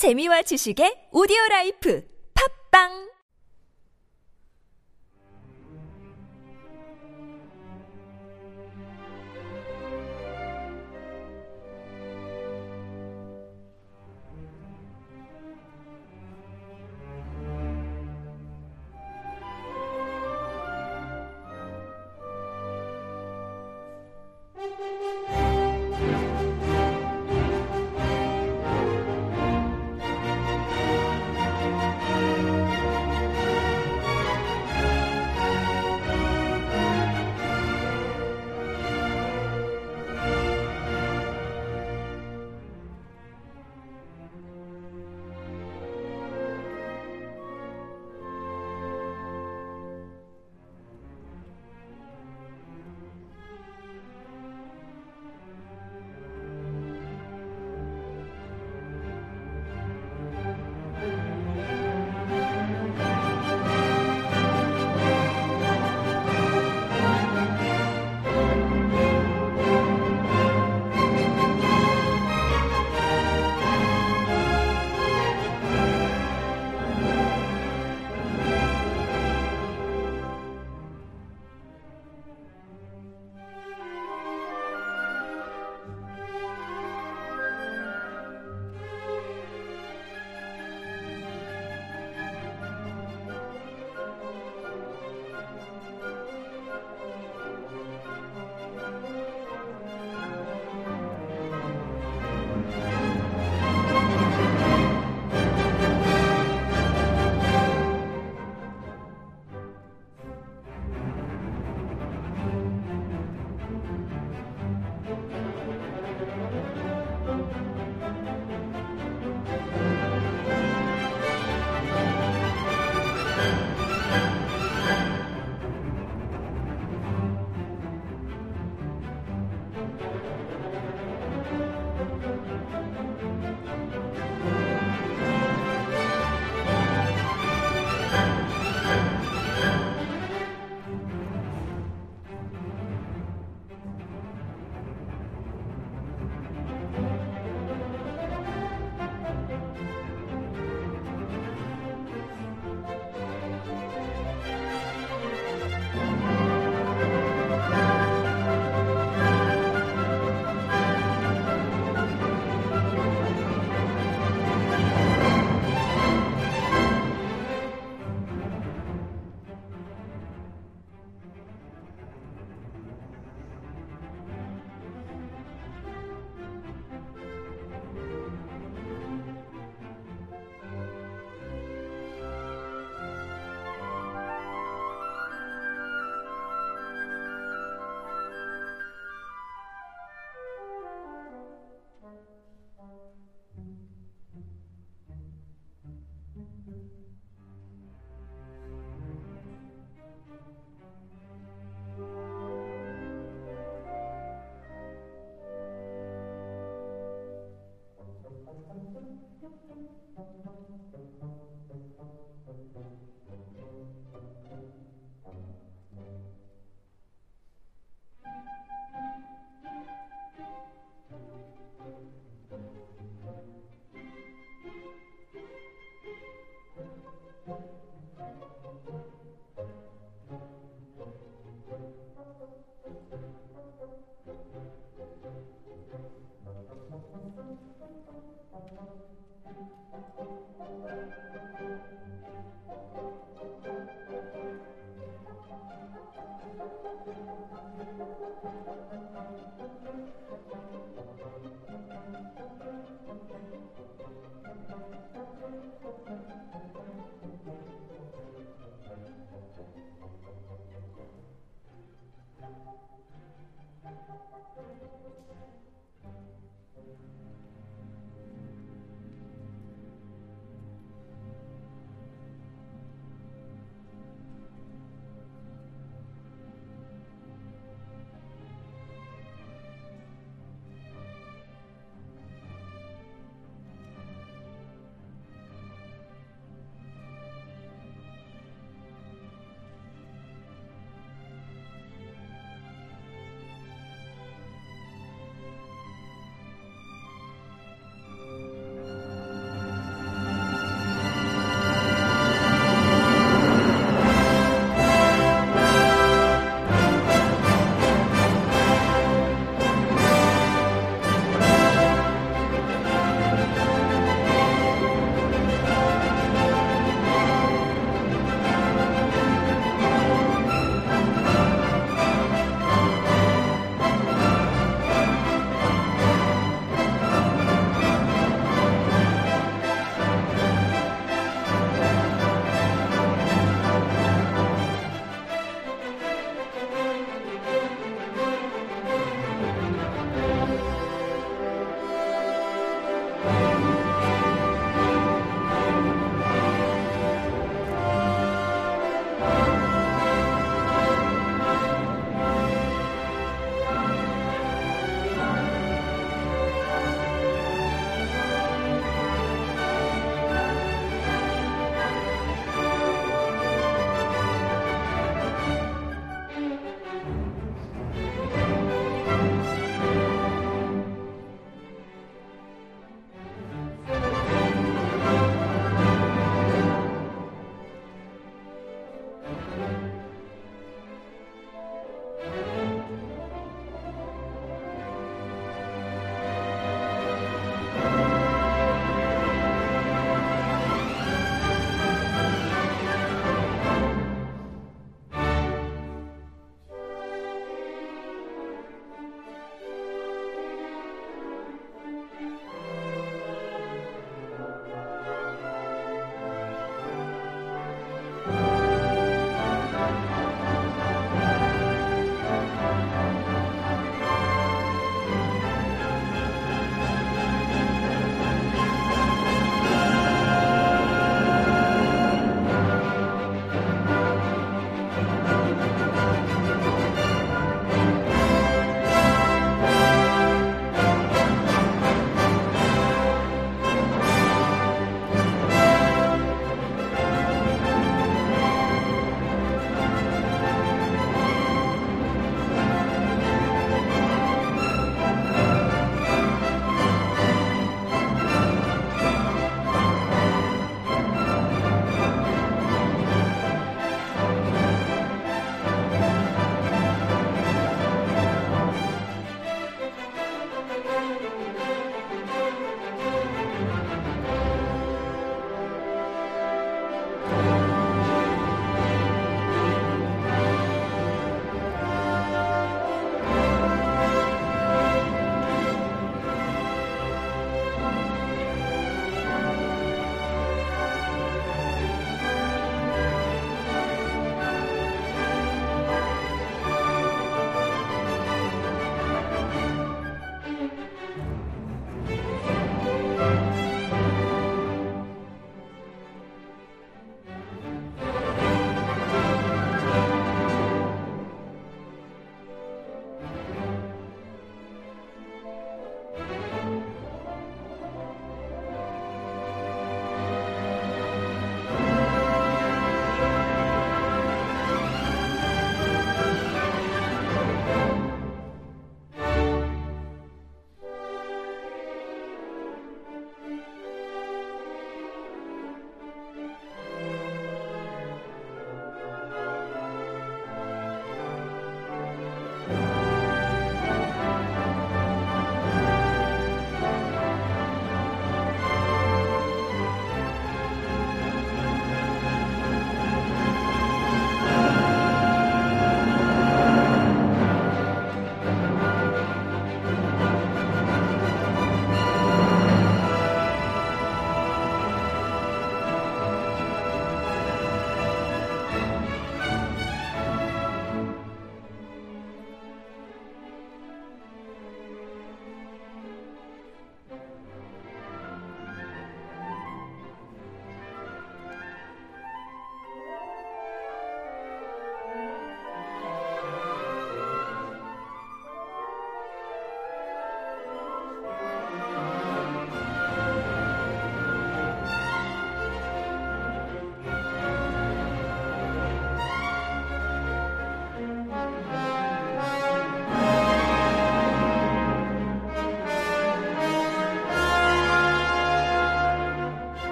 재미와 지식의 오디오 라이프. 팝빵 Thank you.